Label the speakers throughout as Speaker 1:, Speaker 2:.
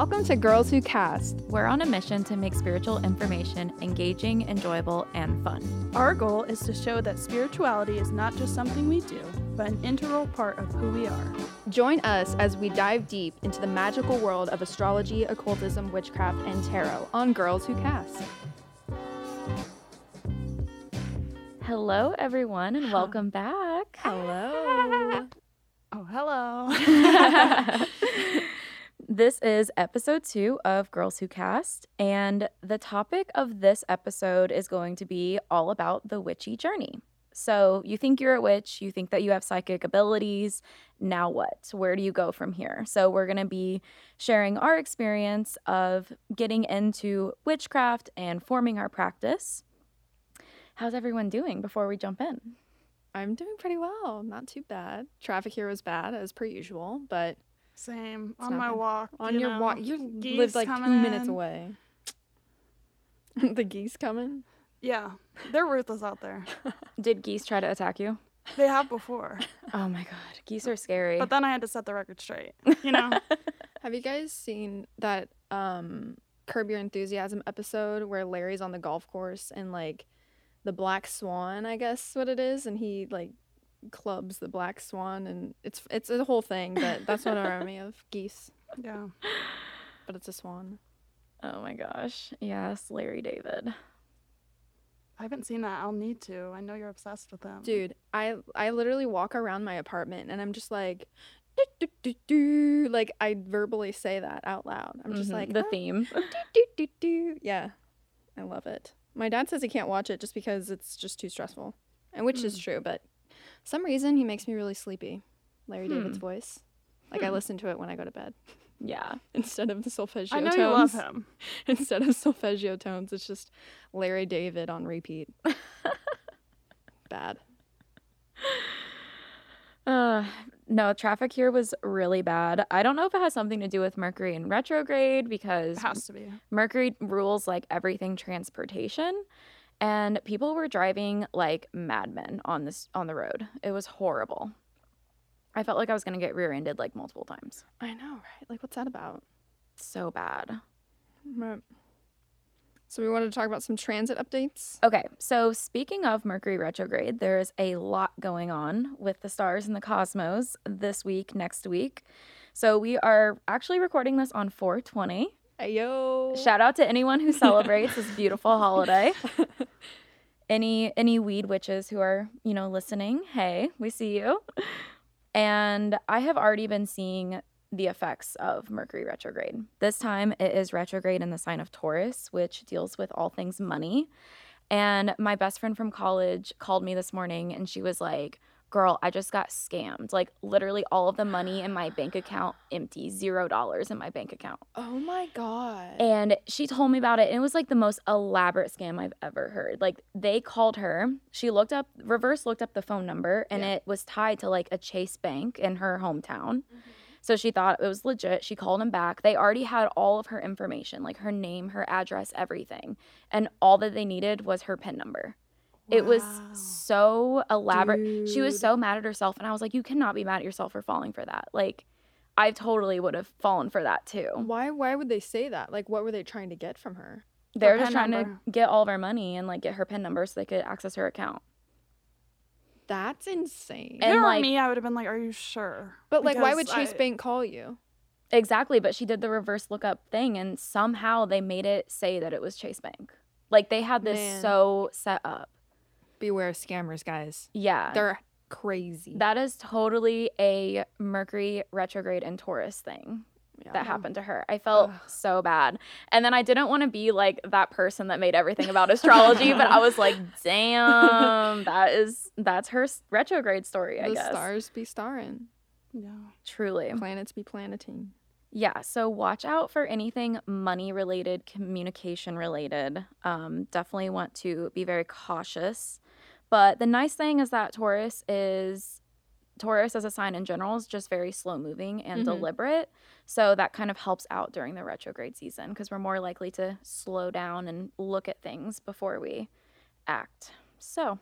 Speaker 1: Welcome to Girls Who Cast.
Speaker 2: We're on a mission to make spiritual information engaging, enjoyable, and fun.
Speaker 3: Our goal is to show that spirituality is not just something we do, but an integral part of who we are.
Speaker 1: Join us as we dive deep into the magical world of astrology, occultism, witchcraft, and tarot on Girls Who Cast.
Speaker 2: Hello, everyone, and welcome back.
Speaker 1: Hello.
Speaker 3: Oh, hello.
Speaker 2: This is episode two of Girls Who Cast, and the topic of this episode is going to be all about the witchy journey. So, you think you're a witch, you think that you have psychic abilities. Now, what? Where do you go from here? So, we're going to be sharing our experience of getting into witchcraft and forming our practice. How's everyone doing before we jump in?
Speaker 1: I'm doing pretty well. Not too bad. Traffic here was bad as per usual, but
Speaker 3: Same.
Speaker 1: It's
Speaker 3: on my
Speaker 1: bad.
Speaker 3: walk.
Speaker 1: on
Speaker 3: you
Speaker 1: your
Speaker 3: know,
Speaker 1: walk, you
Speaker 3: geese
Speaker 1: live like two
Speaker 3: coming
Speaker 1: minutes
Speaker 3: in.
Speaker 1: away. the geese coming?
Speaker 3: Yeah, they're ruthless out there.
Speaker 2: Did geese try to attack you?
Speaker 3: They have before.
Speaker 2: Oh my god, geese are scary.
Speaker 3: But then I had to set the record straight. You know?
Speaker 1: Have you guys seen that um Curb Your Enthusiasm episode where Larry's on the golf course and like the black swan, I guess what it is, and he like clubs the black swan and it's it's a whole thing, but that's what I remind me of. Geese.
Speaker 3: yeah.
Speaker 1: But it's a swan.
Speaker 2: oh my gosh, yes, Larry David.
Speaker 3: I haven't seen that. I'll need to. I know you're obsessed with them.
Speaker 1: Dude, I I literally walk around my apartment and I'm just like "Do, do, do, do," like I verbally say that out loud. I'm just
Speaker 2: Mhm,
Speaker 1: like
Speaker 2: the
Speaker 1: "Ah,
Speaker 2: theme.
Speaker 1: do, do, do. Yeah, I love it. My dad says he can't watch it just because it's just too stressful, and which is
Speaker 3: Hmm.
Speaker 1: true. But some reason he makes me really sleepy. Larry
Speaker 2: Hmm.
Speaker 1: David's voice. Like I
Speaker 3: Hmm.
Speaker 1: listen to it when I go to bed
Speaker 2: Yeah.
Speaker 1: instead of the solfeggio
Speaker 3: I know
Speaker 1: tones.
Speaker 3: you love him.
Speaker 1: Instead of solfeggio tones, it's just Larry David on repeat. Bad.
Speaker 2: Uh, no, traffic here was really bad. I don't know if it has something to do with Mercury in retrograde because
Speaker 3: It has to be.
Speaker 2: Mercury rules like everything transportation and people were driving like madmen on this on the road. It was horrible. I felt like I was to get rear-ended like multiple times.
Speaker 1: I know, right? Like, what's that about?
Speaker 2: So bad.
Speaker 1: Right. So we wanted to talk about some transit updates.
Speaker 2: Okay, so speaking of Mercury retrograde, there is a lot going on with the stars and the cosmos this week, next week. So we are actually recording this on 420. Shout out to anyone who celebrates this beautiful holiday. Any any weed witches who are, you know, listening, hey, we see you. And I have already been seeing the effects of Mercury retrograde. This time it is retrograde in the sign of Taurus, which deals with all things money. And my best friend from college called me this morning and she was like, Girl, I just got scammed. Like, literally, all of the money in my bank account empty, zero dollars in my bank account.
Speaker 1: Oh my god.
Speaker 2: And she told me about it. And it was like the most elaborate scam I've ever heard. Like they called her. She looked up, reverse looked up the phone number, and
Speaker 1: Yeah.
Speaker 2: it was tied to like a Chase Bank in her hometown. Mm-hmm. So she thought it was legit. She called him back. They already had all of her information, like her name, her address, everything. And all that they needed was her PIN number. It was so elaborate. She was so mad at herself. And I was like, you cannot be mad at yourself for falling for that. Like, I totally would have fallen for that too.
Speaker 1: Why why would they say that? Like what were they trying to get from her?
Speaker 2: They're just trying
Speaker 3: number.
Speaker 2: to get all of our money and like get her PIN number so they could access her account.
Speaker 1: That's insane.
Speaker 3: If
Speaker 2: And,
Speaker 3: it were
Speaker 2: like-
Speaker 3: me, I would have been like, "Are you sure?"
Speaker 1: but like why would Chase
Speaker 3: I-
Speaker 1: Bank call you?
Speaker 2: Exactly, but she did the reverse lookup thing and somehow they made it say that it was Chase Bank. Like they had this
Speaker 1: Man.
Speaker 2: so set up.
Speaker 1: Beware scammers, guys.
Speaker 2: Yeah.
Speaker 1: They're crazy.
Speaker 2: That is totally a Mercury retrograde and Taurus thing
Speaker 1: Yeah.
Speaker 2: that happened to her. I felt
Speaker 1: Ugh.
Speaker 2: so bad. And then I didn't want to be like that person that made everything about astrology, but I was like, damn, that is that's her retrograde story, I
Speaker 1: the
Speaker 2: guess.
Speaker 1: stars be starring.
Speaker 3: Yeah.
Speaker 2: Truly.
Speaker 1: Planets be planeting.
Speaker 2: Yeah, so watch out for anything money related, communication related. Um, definitely want to be very cautious. But the nice thing is that Taurus is Taurus as a sign in general is just very slow moving and
Speaker 1: Mhm.
Speaker 2: deliberate. So that kind of helps out during the retrograde season because we're more likely to slow down and look at things before we act. So,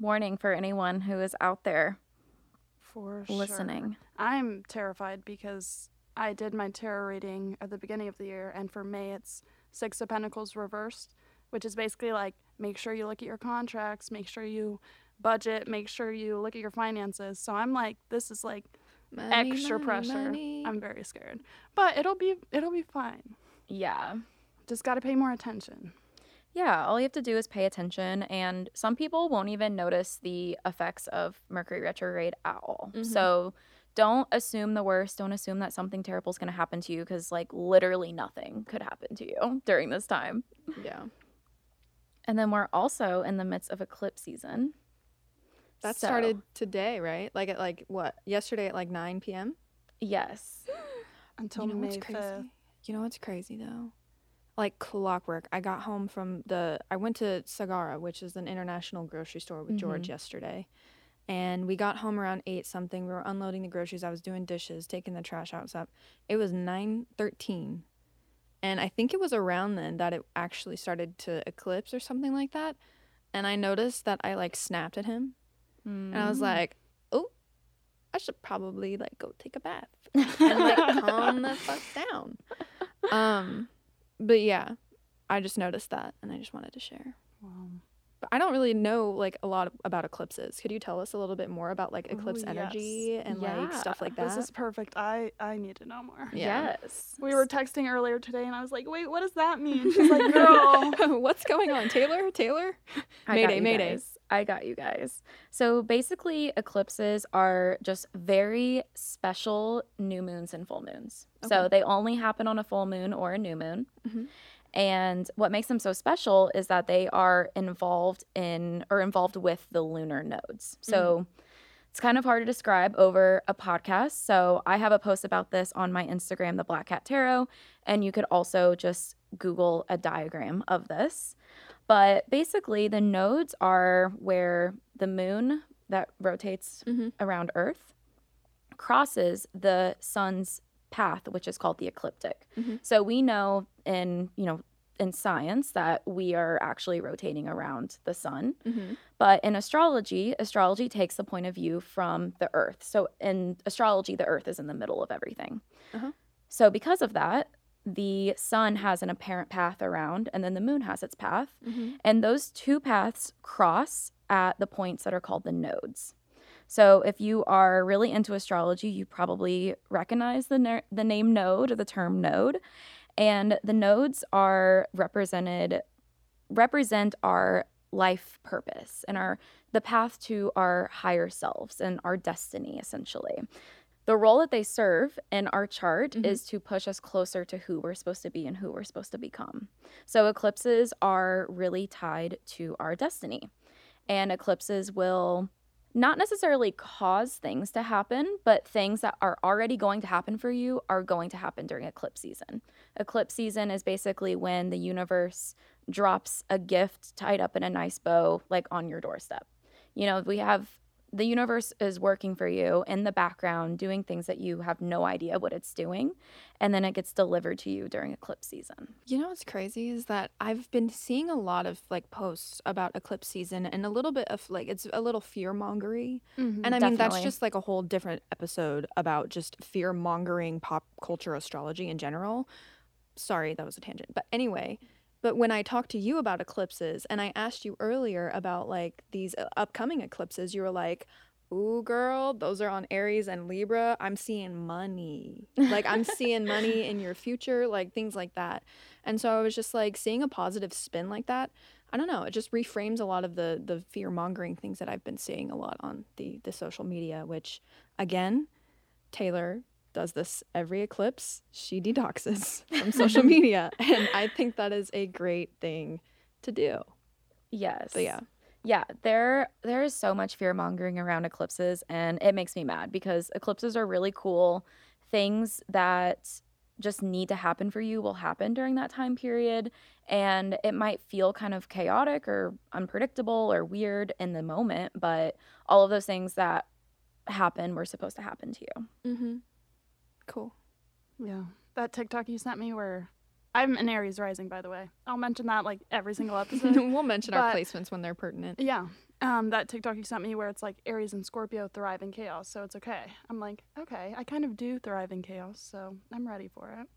Speaker 2: warning for anyone who is out there
Speaker 3: For sure.
Speaker 2: listening.
Speaker 3: I'm terrified because I did my tarot reading at the beginning of the year, and for May it's Six of Pentacles reversed, which is basically like make sure you look at your contracts, make sure you budget, make sure you look at your finances. So I'm like, this is like
Speaker 1: Money,
Speaker 3: extra
Speaker 1: money,
Speaker 3: pressure.
Speaker 1: money.
Speaker 3: I'm very scared, but it'll be it'll be fine.
Speaker 2: Yeah.
Speaker 3: Just got to pay more attention.
Speaker 2: Yeah, all you have to do is pay attention, and some people won't even notice the effects of Mercury retrograde at all.
Speaker 1: Mhm.
Speaker 2: So don't assume the worst. Don't assume that something terrible is going to happen to you because, like, literally nothing could happen to you during this time.
Speaker 1: yeah.
Speaker 2: And then we're also in the midst of eclipse season.
Speaker 1: That
Speaker 2: So,
Speaker 1: started today, right? Like at like what? Yesterday at like 9 p.m.
Speaker 2: Yes.
Speaker 3: Until
Speaker 1: you know
Speaker 3: May
Speaker 1: what's crazy?
Speaker 3: 5th.
Speaker 1: You know what's crazy though? Like clockwork. I got home from the. I went to Sagara, which is an international grocery store with George
Speaker 2: Mhm.
Speaker 1: yesterday, and we got home around eight something. We were unloading the groceries. I was doing dishes, taking the trash out. Stuff. It was nine thirteen, and I think it was around then that it actually started to eclipse or something like that. And I noticed that I like snapped at him, and I was
Speaker 2: Mm.
Speaker 1: like, "Oh, I should probably like go take a bath." and like calm the fuck down. Um, but yeah, I just noticed that, and I just wanted to share.
Speaker 3: Wow.
Speaker 1: But I don't really know like a lot about eclipses. Could you tell us a little bit more about like
Speaker 3: Ooh,
Speaker 1: eclipse
Speaker 3: yes.
Speaker 1: energy and like stuff like that?
Speaker 3: This is perfect. I I need to know more.
Speaker 1: Yeah.
Speaker 2: Yes.
Speaker 3: We were texting earlier today, and I was like, "Wait, what does that mean?" She's like, "Girl."
Speaker 1: What's going on, Taylor? Taylor?
Speaker 2: I
Speaker 1: Mayday,
Speaker 2: got you
Speaker 1: mayday.
Speaker 2: guys. I got you guys. So basically, eclipses are just very special new moons and full moons. So they only happen on a full moon or a new moon.
Speaker 1: Mhm.
Speaker 2: And what makes them so special is that they are involved in or involved with the lunar nodes. So it's kind of hard to describe over a podcast. So I have a post about this on my Instagram, the Black Cat Tarot, and you could also just Google a diagram of this. But basically, the nodes are where the moon that rotates
Speaker 1: Mhm.
Speaker 2: around Earth crosses the sun's path, which is called the ecliptic.
Speaker 1: Mhm.
Speaker 2: So we know in, you know, in science that we are actually rotating around the sun.
Speaker 1: Mm-hmm.
Speaker 2: But in astrology, astrology takes the point of view from the earth. So in astrology, the earth is in the middle of everything.
Speaker 1: Uh-huh.
Speaker 2: So because of that, the sun has an apparent path around, and then the moon has its path.
Speaker 1: Mm-hmm.
Speaker 2: And those two paths cross at the points that are called the nodes. So if you are really into astrology, you probably recognize the ner- the name node or the term node. And the nodes are represented represent our life purpose and our the path to our higher selves and our destiny essentially. The role that they serve in our chart
Speaker 1: Mhm.
Speaker 2: is to push us closer to who we're supposed to be and who we're supposed to become. So eclipses are really tied to our destiny. And eclipses will not necessarily cause things to happen, but things that are already going to happen for you are going to happen during eclipse season. Eclipse season is basically when the universe drops a gift tied up in a nice bow, like on your doorstep. You know, we have the universe is working for you in the background, doing things that you have no idea what it's doing. And then it gets delivered to you during eclipse season.
Speaker 1: You know what's crazy is that I've been seeing a lot of like posts about eclipse season and a little bit of like it's a little fear mongery.
Speaker 3: Mhm.
Speaker 1: And I mean, that's just like a whole different episode about just fear mongering pop culture astrology in general. Sorry, that was a tangent. But anyway, but when I talked to you about eclipses and I asked you earlier about like these uh, upcoming eclipses, you were like, Ooh, girl, those are on Aries and Libra. I'm seeing money. Like, I'm seeing money in your future, like things like that. And so I was just like seeing a positive spin like that. I don't know. It just reframes a lot of the the fear mongering things that I've been seeing a lot on the the social media. Which, again, Taylor does this every eclipse. She detoxes from social media, and I think that is a great thing to do.
Speaker 2: Yes.
Speaker 1: But yeah,
Speaker 2: Yeah, there there is so much fear mongering around eclipses and it makes me mad because eclipses are really cool. Things that just need to happen for you will happen during that time period and it might feel kind of chaotic or unpredictable or weird in the moment, but all of those things that happen were supposed to happen to you.
Speaker 1: mm-hmm. Cool.
Speaker 3: Yeah. That TikTok you sent me where I'm an Aries rising, by the way. I'll mention that like every single episode.
Speaker 1: we'll mention our placements when they're pertinent.
Speaker 3: yeah. um, that TikTok you sent me where it's like Aries and Scorpio thrive in chaos, so it's okay. I'm like, okay, I kind of do thrive in chaos, so I'm ready for it.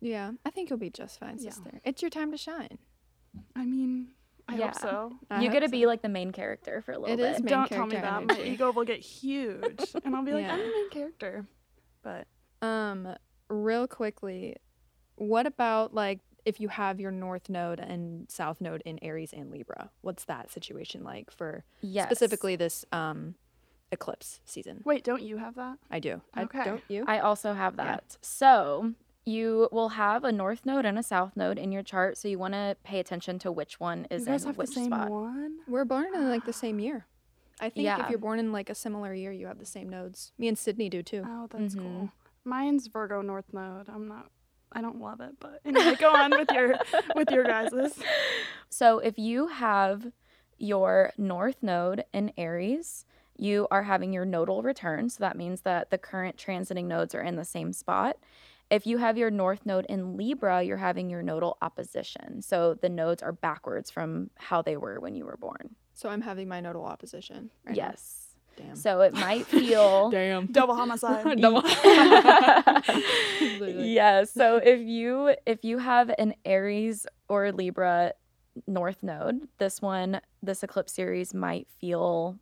Speaker 1: Yeah, I think you'll be just fine,
Speaker 3: Yeah.
Speaker 1: sister. It's your time to shine.
Speaker 3: I mean, I
Speaker 2: Yeah.
Speaker 3: hope so.
Speaker 1: I
Speaker 2: you
Speaker 1: hope
Speaker 2: get to
Speaker 1: so.
Speaker 2: be like the main character for a little
Speaker 1: It
Speaker 2: bit.
Speaker 1: is main
Speaker 3: Don't tell me
Speaker 1: character
Speaker 3: that. My ego will get huge, and I'll be like, I'm the main character. But
Speaker 1: Um, real quickly, what about like if you have your North Node and South Node in Aries and Libra? What's that situation like for
Speaker 2: Yes.
Speaker 1: specifically this um eclipse season?
Speaker 3: wait, don't you have that?
Speaker 1: I do.
Speaker 3: Okay.
Speaker 1: I, don't you?
Speaker 2: I also have
Speaker 1: Yeah.
Speaker 2: that. So you will have a north node and a south node in your chart. So you want to pay attention to which one is
Speaker 3: you guys
Speaker 2: in
Speaker 3: have
Speaker 2: which
Speaker 3: the same
Speaker 2: spot.
Speaker 3: one.
Speaker 1: We're born in like the same year. I think
Speaker 2: Yeah.
Speaker 1: if you're born in like a similar year, you have the same nodes. Me and Sydney do too.
Speaker 3: Oh, that's
Speaker 2: Mhm.
Speaker 3: cool. Mine's Virgo North Node. I'm not. I don't love it, but anyway, go on with your with your guys's.
Speaker 2: So if you have your north node in Aries, you are having your nodal return. So that means that the current transiting nodes are in the same spot. If you have your north node in Libra, you're having your nodal opposition. So the nodes are backwards from how they were when you were born.
Speaker 1: So I'm having my nodal opposition. Right now.
Speaker 2: Yes.
Speaker 1: Damn.
Speaker 2: So it might feel
Speaker 1: Damn.
Speaker 3: Double homicide.
Speaker 1: Double.
Speaker 2: yeah so if you if you have an aries or libra north node this one this eclipse series might feel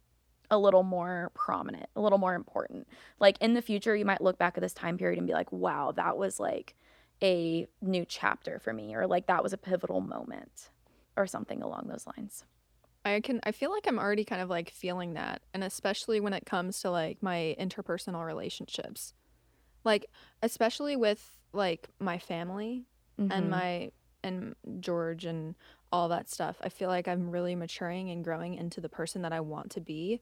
Speaker 2: a little more prominent a little more important like in the future you might look back at this time period and be like wow that was like a new chapter for me or like that was a pivotal moment or something along those lines
Speaker 1: I can I feel like I'm already kind of like feeling that and especially when it comes to like my interpersonal relationships. Like especially with like my family and
Speaker 2: Mhm.
Speaker 1: my and George and all that stuff. I feel like I'm really maturing and growing into the person that I want to be.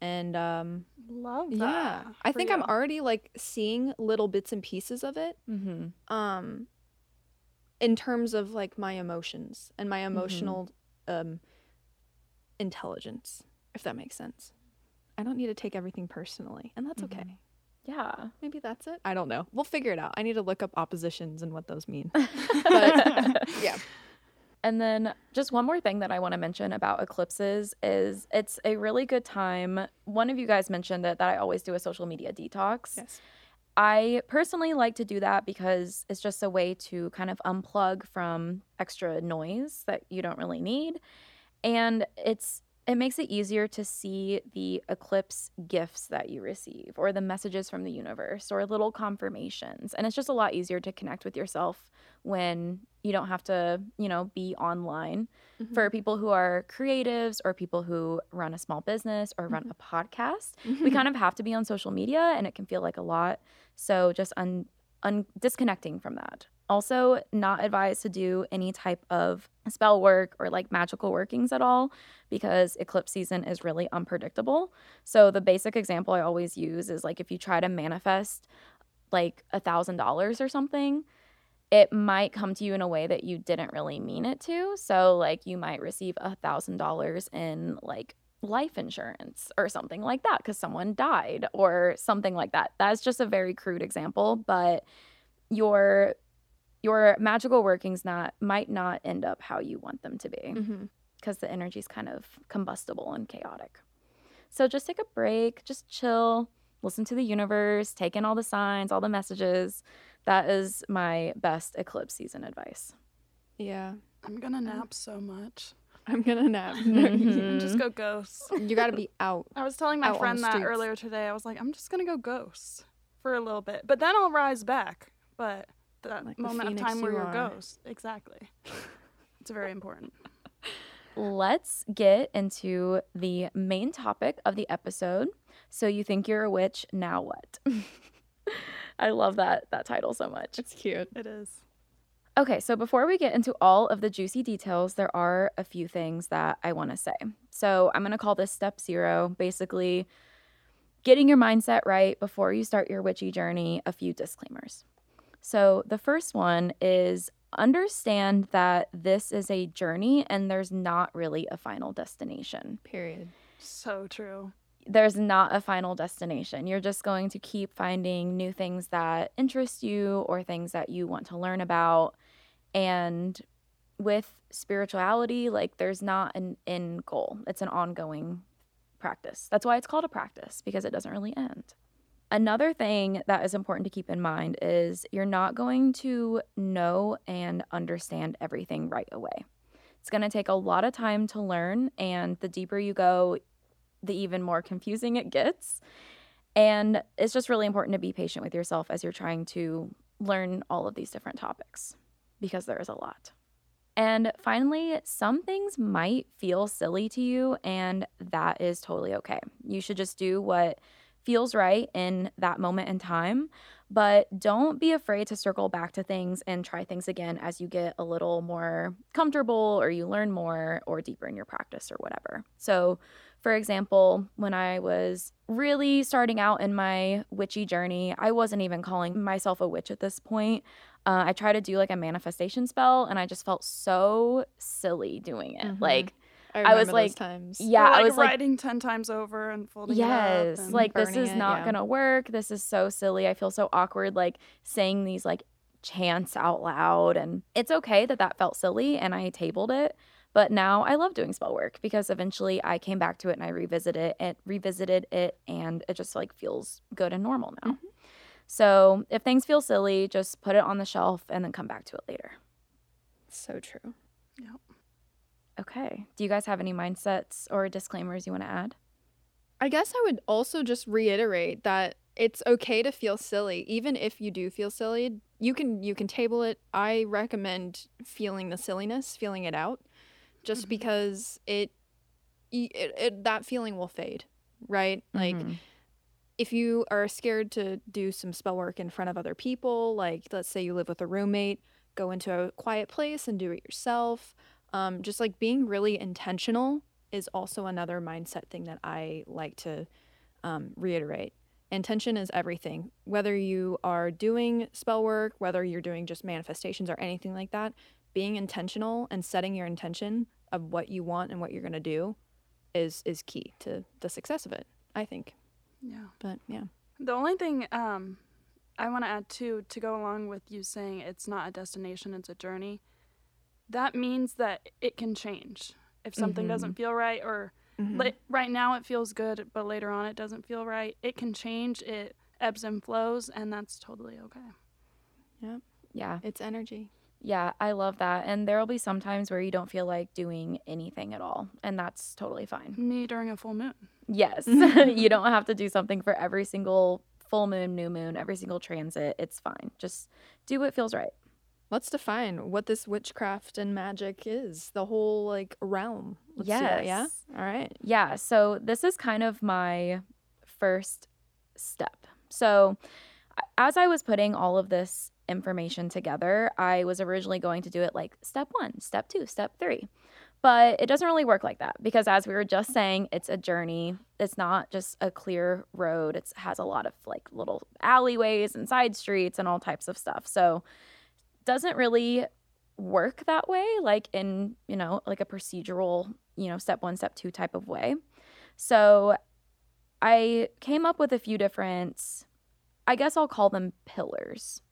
Speaker 1: And um
Speaker 3: Love that.
Speaker 1: yeah, I think I'm already like seeing little bits and pieces of it
Speaker 2: Mhm.
Speaker 1: um in terms of like my emotions and my
Speaker 2: Mm-hmm.
Speaker 1: emotional um intelligence if that makes sense. I don't need to take everything personally and that's
Speaker 2: Mhm.
Speaker 1: okay
Speaker 2: yeah.
Speaker 1: Maybe that's it. I don't know. We'll figure it out. I need to look up oppositions and what those mean.
Speaker 2: But
Speaker 1: yeah.
Speaker 2: And then just one more thing that I want to mention about eclipses is it's a really good time. One of you guys mentioned it that I always do a social media detox.
Speaker 1: yes.
Speaker 2: I personally like to do that because it's just a way to kind of unplug from extra noise that you don't really need. And it's it makes it easier to see the eclipse gifts that you receive or the messages from the universe or little confirmations. And it's just a lot easier to connect with yourself when you don't have to, you know, be online.
Speaker 1: Mm-hmm.
Speaker 2: for people who are creatives or people who run a small business or run a podcast we kind of have to be on social media and it can feel like a lot. So just un, un disconnecting from that also not advised to do any type of spell work or like magical workings at all because eclipse season is really unpredictable so the basic example i always use is like if you try to manifest like a thousand dollars or something it might come to you in a way that you didn't really mean it to so like you might receive a thousand dollars in like life insurance or something like that because someone died or something like that. That's just a very crude example, but your your magical workings not might not end up how you want them to be because the energy is kind of combustible and chaotic. So just take a break, just chill, listen to the universe, take in all the signs, all the messages. That is my best eclipse season advice.
Speaker 1: yeah
Speaker 3: I'm gonna nap so much.
Speaker 1: i'm gonna nap
Speaker 2: Mhm.
Speaker 3: Just go ghost.
Speaker 1: you gotta be out
Speaker 3: I was telling my friend that earlier today. I was like, I'm just gonna go ghost for a little bit, but then I'll rise back. But that
Speaker 1: Like
Speaker 3: moment of
Speaker 1: phoenix
Speaker 3: time where
Speaker 1: you
Speaker 3: you're
Speaker 1: are.
Speaker 3: ghost, exactly. it's very important.
Speaker 2: Let's get into the main topic of the episode. So you think you're a witch, now what? I love that that title so much.
Speaker 1: it's cute
Speaker 3: It is.
Speaker 2: Okay, so before we get into all of the juicy details, there are a few things that I want to say. So I'm going to call this step zero, basically getting your mindset right before you start your witchy journey, a few disclaimers. So the first one is understand that this is a journey and there's not really a final destination.
Speaker 1: period
Speaker 3: So true.
Speaker 2: There's not a final destination. You're just going to keep finding new things that interest you or things that you want to learn about. And with spirituality, like there's not an end goal. It's an ongoing practice. That's why it's called a practice because it doesn't really end. Another thing that is important to keep in mind is you're not going to know and understand everything right away. It's going to take a lot of time to learn, and the deeper you go, the even more confusing it gets. And it's just really important to be patient with yourself as you're trying to learn all of these different topics because there is a lot. And finally, some things might feel silly to you, and that is totally okay. You should just do what feels right in that moment in time, but don't be afraid to circle back to things and try things again as you get a little more comfortable or you learn more or deeper in your practice or whatever. So, for example, when I was really starting out in my witchy journey, I wasn't even calling myself a witch at this point. Uh, I tried to do like a manifestation spell and I just felt so silly doing it.
Speaker 1: Mhm.
Speaker 2: Like,
Speaker 1: I,
Speaker 2: I was
Speaker 1: those
Speaker 2: like-
Speaker 1: times.
Speaker 2: yeah,
Speaker 3: like
Speaker 2: I was like,
Speaker 3: writing 10 times over and folding it
Speaker 2: yes,
Speaker 3: up. and-
Speaker 2: like this is
Speaker 1: it,
Speaker 2: not
Speaker 1: yeah.
Speaker 2: gonna work. This is so silly. I feel so awkward, like saying these like chants out loud. And it's okay that that felt silly and I tabled it. But now I love doing spell work because eventually I came back to it and I revisited it revisited it and it just like feels good and normal now.
Speaker 1: Mm-hmm.
Speaker 2: So if things feel silly, just put it on the shelf and then come back to it later.
Speaker 1: So true.
Speaker 2: Okay. Do you guys have any mindsets or disclaimers you want to add?
Speaker 1: I guess I would also just reiterate that it's okay to feel silly even if you do feel silly you can you can table it i recommend feeling the silliness feeling it out just
Speaker 3: Mhm.
Speaker 1: because it, it, it that feeling will fade right like
Speaker 2: Mhm.
Speaker 1: if you are scared to do some spell work in front of other people like let's say you live with a roommate go into a quiet place and do it yourself um, just like being really intentional is also another mindset thing that i like to um, reiterate. Intention is everything. Whether you are doing spell work whether you're doing just manifestations or anything like that being intentional and setting your intention of what you want and what you're going to do is is key to the success of it i think.
Speaker 3: Yeah.
Speaker 1: but yeah.
Speaker 3: The only thing um, I want to add too, to go along with you saying it's not a destination, it's a journey, that means that it can change. If something
Speaker 1: Mhm.
Speaker 3: doesn't feel right, or li- right now it feels good, but later on it doesn't feel right, it can change. It ebbs and flows, and that's totally okay.
Speaker 2: Yeah. Yeah.
Speaker 1: it's energy
Speaker 2: Yeah, I love that. And there will be some times where you don't feel like doing anything at all, and that's totally fine.
Speaker 3: Me during a full moon.
Speaker 2: Yes, you don't have to do something for every single full moon, new moon, every single transit. It's fine. Just do what feels right.
Speaker 1: Let's define what this witchcraft and magic is the whole like realm Let's yeah all right
Speaker 2: Yeah, so this is kind of my first step. So, as I was putting all of this information together, I was originally going to do it like step one, step two, step three. But it doesn't really work like that because, as we were just saying, it's a journey. It's not just a clear road, it has a lot of like little alleyways and side streets and all types of stuff. So, doesn't really work that way, like in, you know, like a procedural, you know, step one, step two type of way. So I came up with a few different, I guess I'll call them pillars.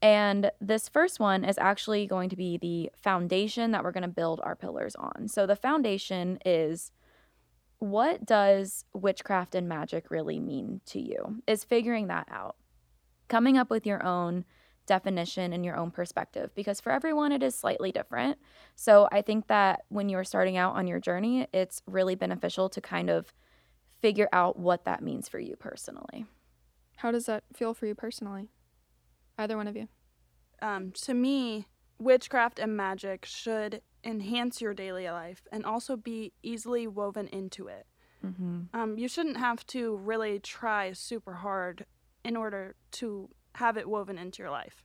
Speaker 2: And this first one is actually going to be the foundation that we're going to build our pillars on. So the foundation is what does witchcraft and magic really mean to you? Is figuring that out. Coming up with your own definition and your own perspective because for everyone it is slightly different. So I think that when you're starting out on your journey, it's really beneficial to kind of figure out what that means for you personally.
Speaker 1: how does that feel for you personally either one of you
Speaker 3: Um, to me, witchcraft and magic should enhance your daily life and also be easily woven into it.
Speaker 2: Mm-hmm.
Speaker 3: Um, you shouldn't have to really try super hard in order to have it woven into your life.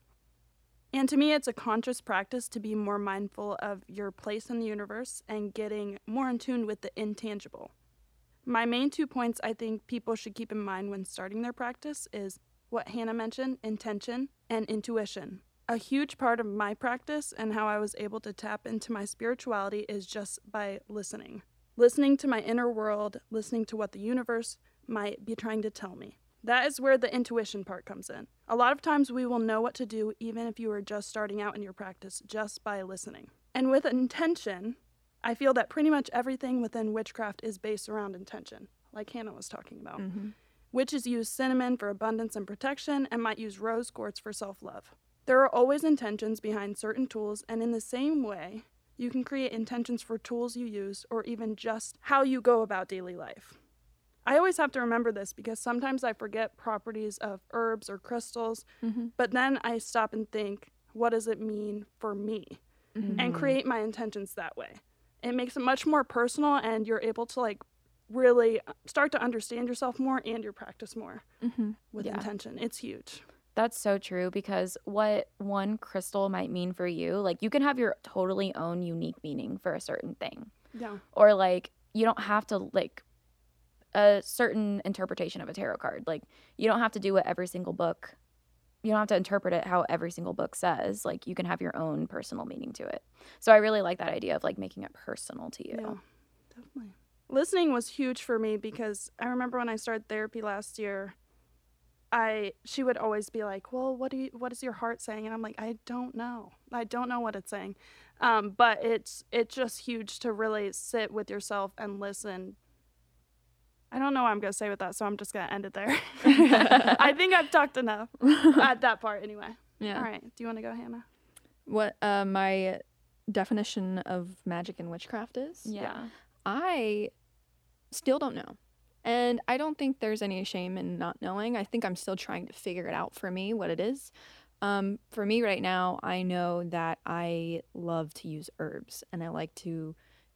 Speaker 3: And to me, it's a conscious practice to be more mindful of your place in the universe and getting more in tune with the intangible. My main two points I think people should keep in mind when starting their practice is what Hanna mentioned intention and intuition. A huge part of my practice and how I was able to tap into my spirituality is just by listening listening to my inner world, listening to what the universe might be trying to tell me. That is where the intuition part comes in. A lot of times we will know what to do even if you are just starting out in your practice just by listening. And with intention, I feel that pretty much everything within witchcraft is based around intention, like Hanna was talking about.
Speaker 1: Mm-hmm.
Speaker 3: Witches use cinnamon for abundance and protection and might use rose quartz for self love. There are always intentions behind certain tools, and in the same way, you can create intentions for tools you use or even just how you go about daily life. I always have to remember this because sometimes I forget properties of herbs or crystals,
Speaker 1: Mm-hmm.
Speaker 3: but then I stop and think, what does it mean for me?
Speaker 1: Mm-hmm.
Speaker 3: And create my intentions that way. It makes it much more personal, and you're able to like really start to understand yourself more and your practice more
Speaker 1: Mm-hmm.
Speaker 3: with
Speaker 2: Yeah.
Speaker 3: intention. It's huge.
Speaker 2: That's so true because what one crystal might mean for you, like you can have your totally own unique meaning for a certain thing.
Speaker 3: Yeah.
Speaker 2: Or like you don't have to like a certain interpretation of a tarot card. Like you don't have to do what every single book you don't have to interpret it how every single book says. Like you can have your own personal meaning to it. So I really like that idea of like making it personal to you.
Speaker 3: Yeah, definitely. Listening was huge for me because I remember when I started therapy last year, I she would always be like, "Well, what do you what is your heart saying?" And I'm like, "I don't know. I don't know what it's saying." Um, but it's it's just huge to really sit with yourself and listen. I don't know what I'm gonna say with that, so I'm just gonna end it there. I think I've talked enough at that part anyway.
Speaker 1: Yeah.
Speaker 3: All right. Do you want to go, Hanna?
Speaker 1: What uh, my definition of magic and witchcraft is?
Speaker 2: Yeah.
Speaker 1: I still don't know. And I don't think there's any shame in not knowing. I think I'm still trying to figure it out for me what it is. Um, for me right now, I know that I love to use herbs and I like to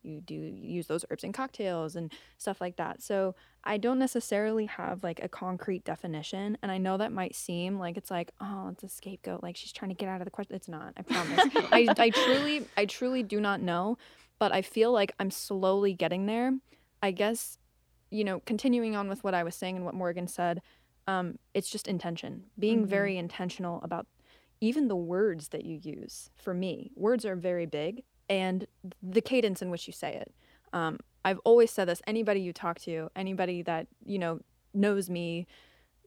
Speaker 1: you do use those herbs in cocktails and stuff like that. So I don't necessarily have like a concrete definition. And I know that might seem like it's like, oh, it's a scapegoat. Like she's trying to get out of the question. It's not, I promise. I, I truly, I truly do not know, but I feel like I'm slowly getting there. I guess, you know, continuing on with what I was saying and what Morgan said, um, it's just intention. Being
Speaker 2: Mhm.
Speaker 1: very intentional about even the words that you use. For me, words are very big and the cadence in which you say it. Um, I've always said this anybody you talk to, anybody that, you know, knows me,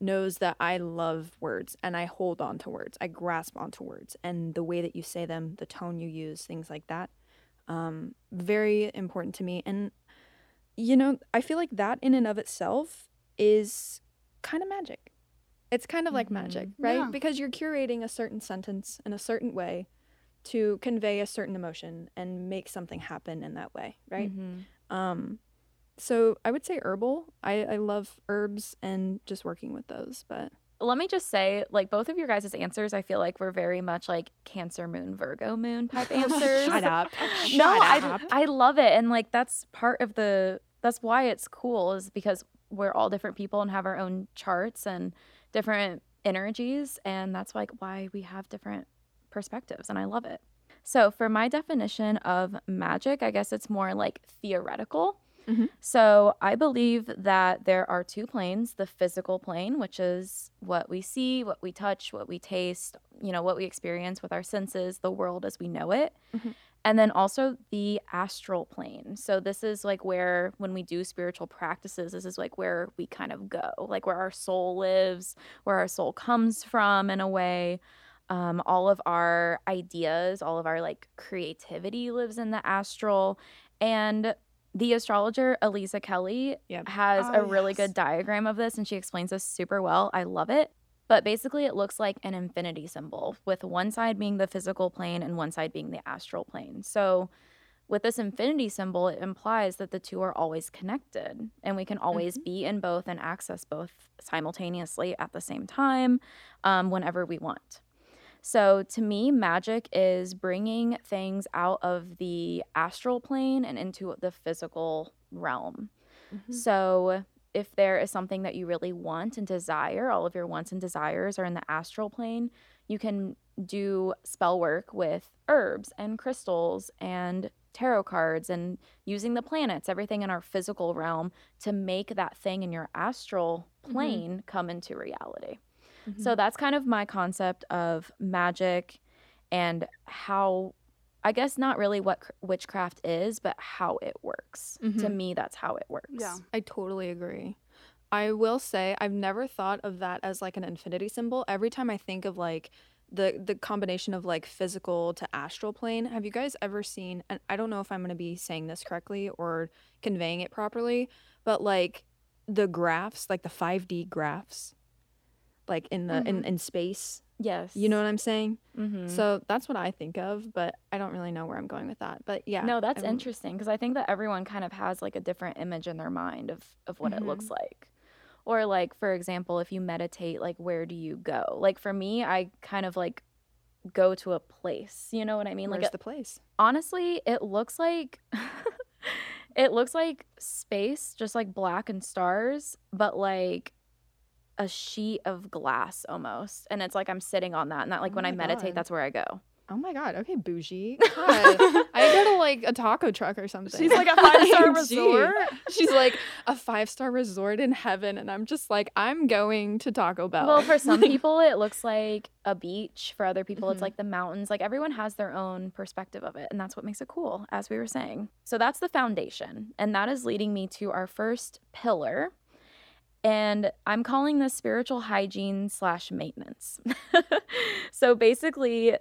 Speaker 1: knows that I love words and I hold on to words. I grasp onto words and the way that you say them, the tone you use, things like that. Um, very important to me. And, you know, I feel like that in and of itself is kind of magic. It's kind of like magic, right?
Speaker 3: Yeah.
Speaker 1: Because you're curating a certain sentence in a certain way to convey a certain emotion and make something happen in that way, right?
Speaker 2: Mhm.
Speaker 1: Um, so I would say herbal. I, I love herbs and just working with those, but
Speaker 2: Let me just say, like both of your guys' answers, I feel like were very much like Cancer Moon, Virgo Moon type answers.
Speaker 1: shut up.
Speaker 2: no,
Speaker 1: Shut
Speaker 2: I,
Speaker 1: up.
Speaker 2: I love it. And like that's part of the that's why it's cool is because we're all different people and have our own charts and different energies and that's like why we have different perspectives and I love it. So for my definition of magic, I guess it's more like theoretical.
Speaker 1: Mhm.
Speaker 2: So I believe that there are two planes, the physical plane, which is what we see, what we touch, what we taste, you know, what we experience with our senses, the world as we know it and then also the astral plane. So this is like where when we do spiritual practices, this is like where we kind of go, like where our soul lives, where our soul comes from in a way. Um, all of our ideas, all of our like creativity lives in the astral. And the astrologer Elisa Kelly
Speaker 1: Yep.
Speaker 2: has
Speaker 3: Oh,
Speaker 2: a really
Speaker 3: yes.
Speaker 2: good diagram of this and she explains this super well. I love it. But basically, it looks like an infinity symbol, with one side being the physical plane and one side being the astral plane. So, with this infinity symbol, it implies that the two are always connected and we can always be in both and access both simultaneously at the same time um, whenever we want. So, to me, magic is bringing things out of the astral plane and into the physical realm. Mm-hmm. So, if there is something that you really want and desire, all of your wants and desires are in the astral plane, you can do spell work with herbs and crystals and tarot cards and using the planets, everything in our physical realm to make that thing in your astral mm-hmm. plane come into reality. So that's kind of my concept of magic and how I guess not really what cr- witchcraft is, but how it works. To
Speaker 1: Mhm.
Speaker 2: me that's how it works.
Speaker 3: Yeah.
Speaker 1: I totally agree. I will say I've never thought of that as like an infinity symbol. Every time I think of like the the combination of like physical to astral plane, have you guys ever seen and I don't know if I'm going to be saying this correctly or conveying it properly, but like the graphs, like the 5D graphs like in the in,
Speaker 3: Mhm.
Speaker 1: in space.
Speaker 2: Yes.
Speaker 1: You know what I'm saying?
Speaker 2: Mm-hmm.
Speaker 1: So that's what I think of, but I don't really know where I'm going with that. But yeah.
Speaker 2: no, that's
Speaker 1: I will-
Speaker 2: interesting because I think that everyone kind of has like a different image in their mind of of what it looks
Speaker 1: Mm-hmm.
Speaker 2: like. Or like for example, if you meditate, like where do you go? Like for me, I kind of like go to a place. You know what I mean?
Speaker 1: Where's
Speaker 2: like uh,
Speaker 1: the place?
Speaker 2: honestly, it looks like it looks like space, just like black and stars, but like a sheet of glass almost. And it's like I'm sitting on that. And that like
Speaker 1: Oh
Speaker 2: when I meditate,
Speaker 1: God.
Speaker 2: that's where I go.
Speaker 1: Oh my god. Okay, bougie. God. I go to like a taco truck or something.
Speaker 3: She's like a five star resort.
Speaker 1: She's like a five star resort in heaven, and I'm just like, I'm going to Taco Bell.
Speaker 2: Well, for some people, it looks like a beach. For other people,
Speaker 1: Mhm.
Speaker 2: it's like the mountains. Like everyone has their own perspective of it. And that's what makes it cool, as we were saying. So that's the foundation. And that is leading me to our first pillar. And I'm calling this spiritual hygiene slash maintenance. so basically,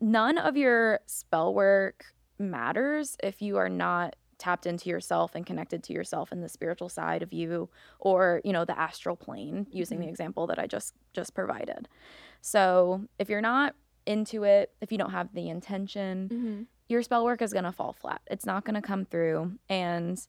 Speaker 2: none of your spell work matters if you are not tapped into yourself and connected to yourself in the spiritual side of you or you know the astral plane using the example that i just just provided so if you're not into it if you don't have the intention
Speaker 1: Mhm.
Speaker 2: your spell work is going to fall flat it's not going to come through and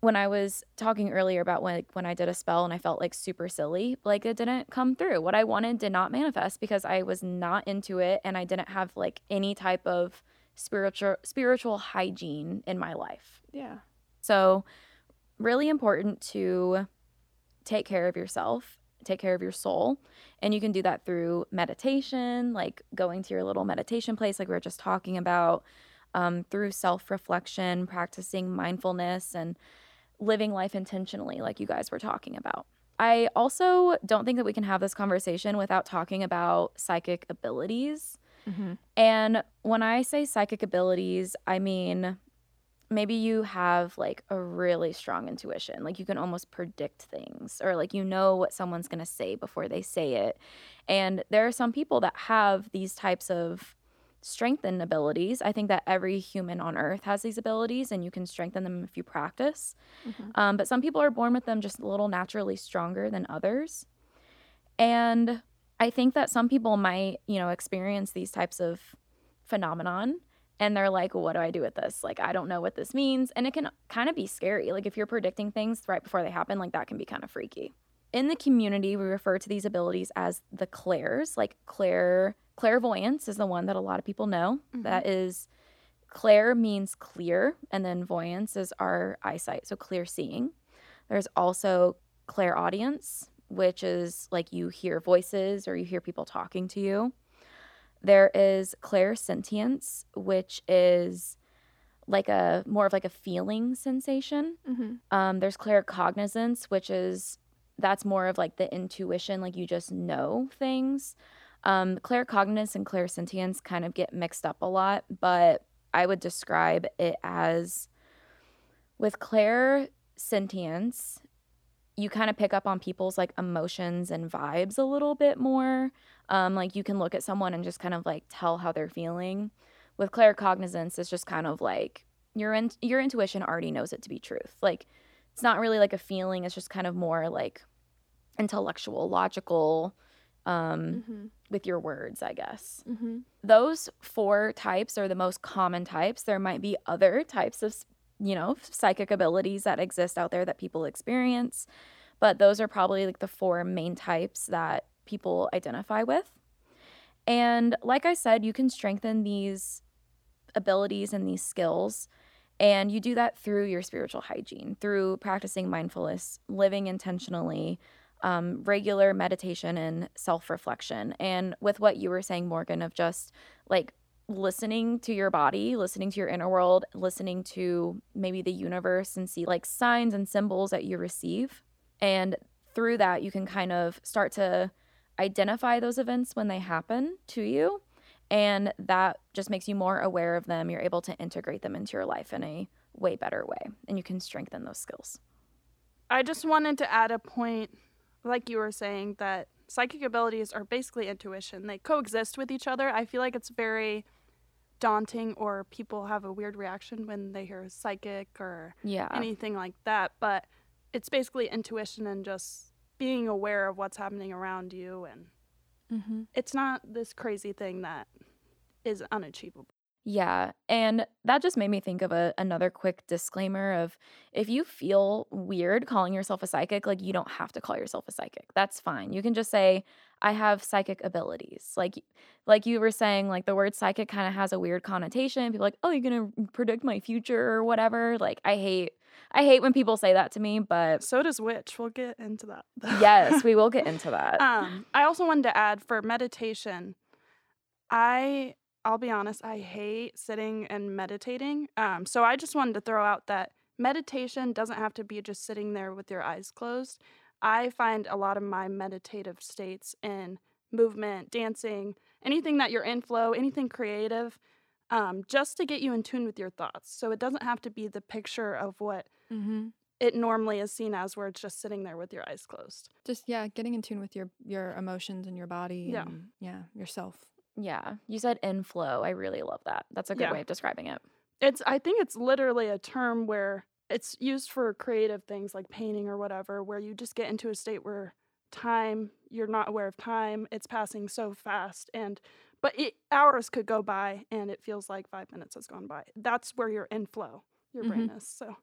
Speaker 2: when i was talking earlier about when when i did a spell and i felt like super silly like it didn't come through what i wanted did not manifest because i was not into it and i didn't have like any type of spiritual spiritual hygiene in my life
Speaker 1: yeah.
Speaker 2: so, really important to take care of yourself, take care of your soul. And you can do that through meditation, like going to your little meditation place, like we were just talking about, um, through self reflection, practicing mindfulness, and living life intentionally, like you guys were talking about. I also don't think that we can have this conversation without talking about psychic abilities.
Speaker 1: Mhm.
Speaker 2: And when I say psychic abilities, I mean maybe you have like a really strong intuition. Like you can almost predict things or like you know what someone's going to say before they say it. And there are some people that have these types of strengthened abilities. I think that every human on earth has these abilities and you can strengthen them if you practice.
Speaker 1: Mhm.
Speaker 2: Um, but some people are born with them just a little naturally stronger than others. And I think that some people might, you know, experience these types of phenomenon and they're like, what do I do with this? Like, I don't know what this means. And it can kind of be scary. Like, if you're predicting things right before they happen, like, that can be kind of freaky. In the community, we refer to these abilities as the clairs. Like, clair, clairvoyance is the one that a lot of people know.
Speaker 3: Mhm.
Speaker 2: That is, clair means clear, and then voyance is our eyesight. So, clear seeing. There's also clairaudience, which is like you hear voices or you hear people talking to you. There is clairsentience, which is like a more of like a feeling sensation.
Speaker 1: Mhm.
Speaker 2: Um, there's claircognizance, which is that's more of like the intuition, like you just know things. Um, claircognizance and clairsentience kind of get mixed up a lot, but I would describe it as with clairsentience, you kind of pick up on people's like emotions and vibes a little bit more. Um, like you can look at someone and just kind of like tell how they're feeling. With claircognizance, it's just kind of like your in- your intuition already knows it to be truth. Like it's not really like a feeling. It's just kind of more like intellectual, logical, um,
Speaker 1: Mhm.
Speaker 2: with your words, I guess.
Speaker 1: Mhm.
Speaker 2: Those four types are the most common types. There might be other types of, you know, psychic abilities that exist out there that people experience, but those are probably like the four main types that people identify with. And like I said, you can strengthen these abilities and these skills. And you do that through your spiritual hygiene, through practicing mindfulness, living intentionally, um, regular meditation and self reflection. And with what you were saying, Morgan, of just like listening to your body, listening to your inner world, listening to maybe the universe and see like signs and symbols that you receive. And through that, you can kind of start to identify those events when they happen to you. And that just makes you more aware of them. You're able to integrate them into your life in a way better way, and you can strengthen those skills.
Speaker 3: I just wanted to add a point, like you were saying, that psychic abilities are basically intuition. They coexist with each other. I feel like it's very daunting, or people have a weird reaction when they hear psychic or
Speaker 2: Yeah.
Speaker 3: anything like that. But it's basically intuition and just being aware of what's happening around you. And
Speaker 1: Mm-hmm.
Speaker 3: it's not this crazy thing that is unachievable.
Speaker 2: Yeah, and that just made me think of a, another quick disclaimer of if you feel weird calling yourself a psychic, like you don't have to call yourself a psychic. That's fine. You can just say I have psychic abilities. Like like you were saying like the word psychic kind of has a weird connotation. People are like, "Oh, you're going to predict my future or whatever." Like I hate I hate when people say that to me, but
Speaker 3: So does witch. We'll get into that.
Speaker 2: yes, we will get into that.
Speaker 3: um, I also wanted to add for meditation. I I'll be honest, I hate sitting and meditating. Um, so I just wanted to throw out that meditation doesn't have to be just sitting there with your eyes closed. I find a lot of my meditative states in movement, dancing, anything that you're in flow, anything creative, um, just to get you in tune with your thoughts. So it doesn't have to be the picture of what
Speaker 1: Mm-hmm.
Speaker 3: it normally is seen as, where it's just sitting there with your eyes closed.
Speaker 1: Just yeah, getting in tune with your your emotions and your body.
Speaker 3: Yeah.
Speaker 1: And, yeah. Yourself.
Speaker 2: Yeah, you said inflow. I really love that. That's a good
Speaker 3: Yeah.
Speaker 2: way of describing it.
Speaker 3: it's i think it's literally a term where it's used for creative things like painting or whatever where you just get into a state where time you're not aware of time it's passing so fast and but it, hours could go by and it feels like five minutes has gone by that's where you're in flow your brain mm-hmm. is so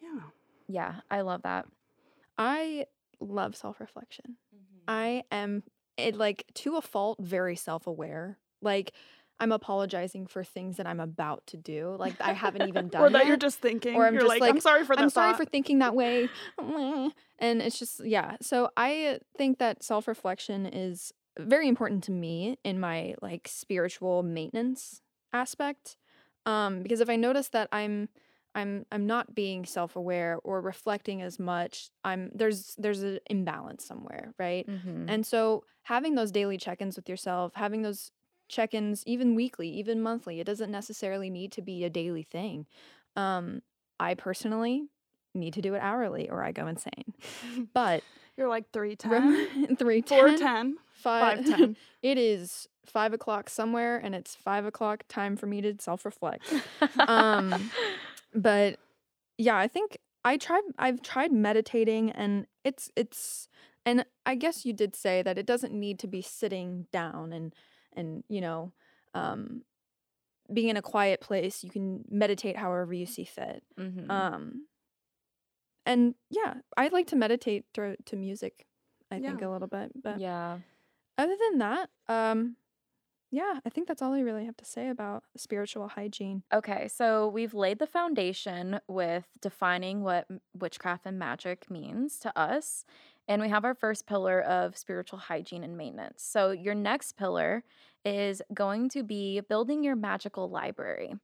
Speaker 3: yeah
Speaker 2: Yeah, I love that.
Speaker 1: I love self reflection. Mm-hmm. I am it like to a fault very self-aware. Like I'm apologizing for things that I'm about to do. Like I haven't even done
Speaker 3: or that you're just thinking
Speaker 1: Or I'm
Speaker 3: you're
Speaker 1: just
Speaker 3: like,
Speaker 1: like,
Speaker 3: i'm sorry for that
Speaker 1: I'm sorry
Speaker 3: thought."
Speaker 1: for thinking that way. And it's just yeah. So I think that self-reflection is very important to me in my like spiritual maintenance aspect. Um because if I notice that I'm I'm I'm not being self-aware or reflecting as much, I'm there's there's an imbalance somewhere, right?
Speaker 2: Mhm.
Speaker 1: And so having those daily check-ins with yourself, having those check-ins even weekly, even monthly, it doesn't necessarily need to be a daily thing. Um, I personally need to do it hourly or I go insane. But
Speaker 3: you're like 310
Speaker 1: rem- three,
Speaker 3: 410
Speaker 1: five,
Speaker 3: 510
Speaker 1: it is five o'clock somewhere and it's five o'clock time for me to self-reflect. um, but yeah, I think I tried I've tried meditating and it's it's and I guess you did say that it doesn't need to be sitting down and and you know um being in a quiet place you can meditate however you see fit
Speaker 2: Mhm.
Speaker 1: um and yeah i like to meditate through to music i think a little bit but
Speaker 2: yeah.
Speaker 1: other than that um yeah i think that's all i really have to say about spiritual hygiene
Speaker 2: Okay, so we've laid the foundation with defining what witchcraft and magic means to us. And we have our first pillar of spiritual hygiene and maintenance. So, your next pillar is going to be building your magical library.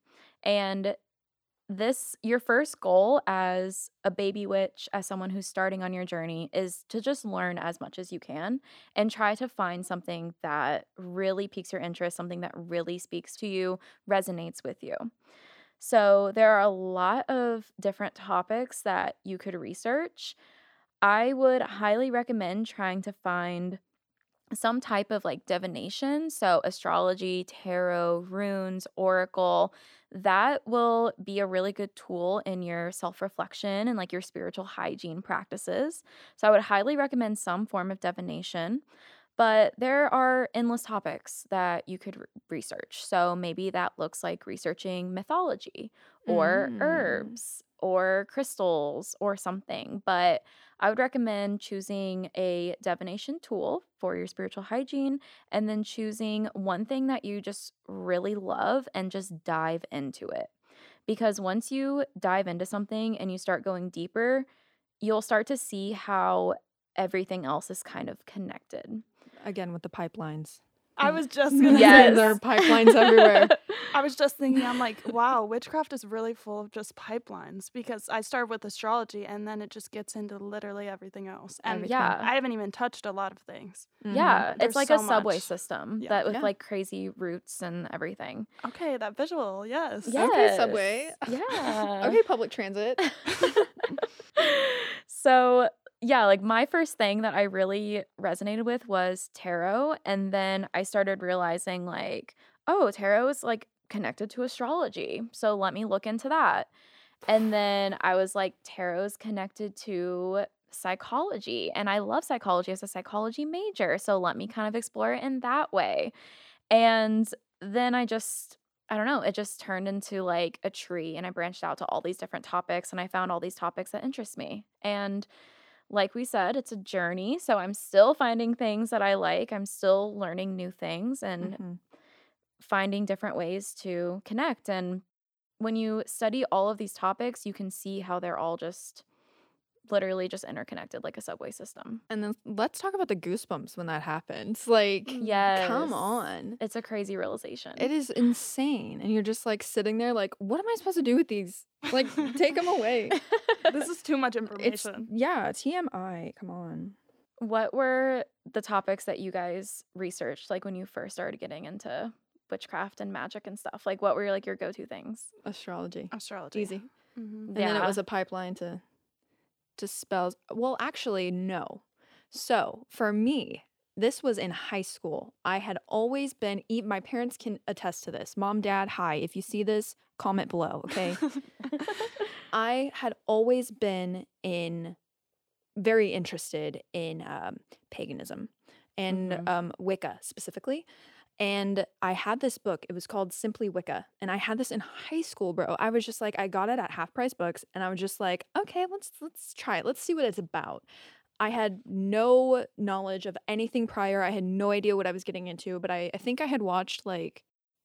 Speaker 2: And this, your first goal as a baby witch, as someone who's starting on your journey, is to just learn as much as you can and try to find something that really piques your interest, something that really speaks to you, resonates with you. So, there are a lot of different topics that you could research. I would highly recommend trying to find some type of like divination. So, astrology, tarot, runes, oracle. That will be a really good tool in your self reflection and like your spiritual hygiene practices. So, I would highly recommend some form of divination. But there are endless topics that you could re- research. So, maybe that looks like researching mythology or
Speaker 1: Mm.
Speaker 2: herbs or crystals or something. But I would recommend choosing a divination tool for your spiritual hygiene and then choosing one thing that you just really love and just dive into it. Because once you dive into something and you start going deeper, you'll start to see how everything else is kind of connected.
Speaker 1: again with the pipelines
Speaker 3: i was just gonna
Speaker 2: Yes.
Speaker 3: say
Speaker 1: there are pipelines everywhere
Speaker 3: I was just thinking, I'm like, wow, witchcraft is really full of just pipelines because I started with astrology and then it just gets into literally everything else. And
Speaker 1: Everything.
Speaker 2: Yeah.
Speaker 3: I haven't even touched a lot of things.
Speaker 1: Mhm.
Speaker 2: Yeah,
Speaker 3: There's
Speaker 2: it's like
Speaker 3: so
Speaker 2: a subway
Speaker 3: much.
Speaker 2: system
Speaker 3: Yeah.
Speaker 2: that with
Speaker 1: Yeah.
Speaker 2: like crazy routes and everything.
Speaker 3: Okay, that visual, yes.
Speaker 2: Yeah.
Speaker 1: Okay, subway.
Speaker 2: Yeah.
Speaker 1: okay public transit
Speaker 2: So, yeah, like my first thing that I really resonated with was tarot. And then I started realizing, like, oh, tarot is like connected to astrology. So let me look into that. And then I was like, tarot is connected to psychology. And I love psychology as a psychology major. So let me kind of explore it in that way. And then I just, I don't know, it just turned into like a tree and I branched out to all these different topics and I found all these topics that interest me. And like we said, it's a journey. So I'm still finding things that I like. I'm still learning new things and
Speaker 1: Mhm.
Speaker 2: finding different ways to connect. And when you study all of these topics, you can see how they're all just literally just interconnected like a subway system.
Speaker 1: And then let's talk about the goosebumps when that happens. Like,
Speaker 2: Yes.
Speaker 1: come on.
Speaker 2: It's a crazy realization.
Speaker 1: It is insane. And you're just like sitting there, like, what am I supposed to do with these? Like, take them away.
Speaker 3: This is too much
Speaker 1: It's,
Speaker 3: information.
Speaker 1: yeah, TMI. Come on.
Speaker 2: what were the topics that you guys researched like when you first started getting into witchcraft and magic and stuff? Like what were like your go-to things?
Speaker 1: Astrology.
Speaker 3: Astrology.
Speaker 1: Easy.
Speaker 3: hmm
Speaker 1: And then it was a pipeline to to spells. Well, actually, no. So for me, this was in high school. I had always been. My parents can attest to this. Mom, dad, hi. If you see this, comment below. Okay. I had always been in very interested in um, paganism and
Speaker 2: Mhm.
Speaker 1: um, Wicca specifically. And I had this book. It was called Simply Wicca. And I had this in high school, bro. I was just like, I got it at half price books, and I was just like, okay, let's let's try it. Let's see what it's about. I had no knowledge of anything prior. I had no idea what I was getting into, but I, I think I had watched like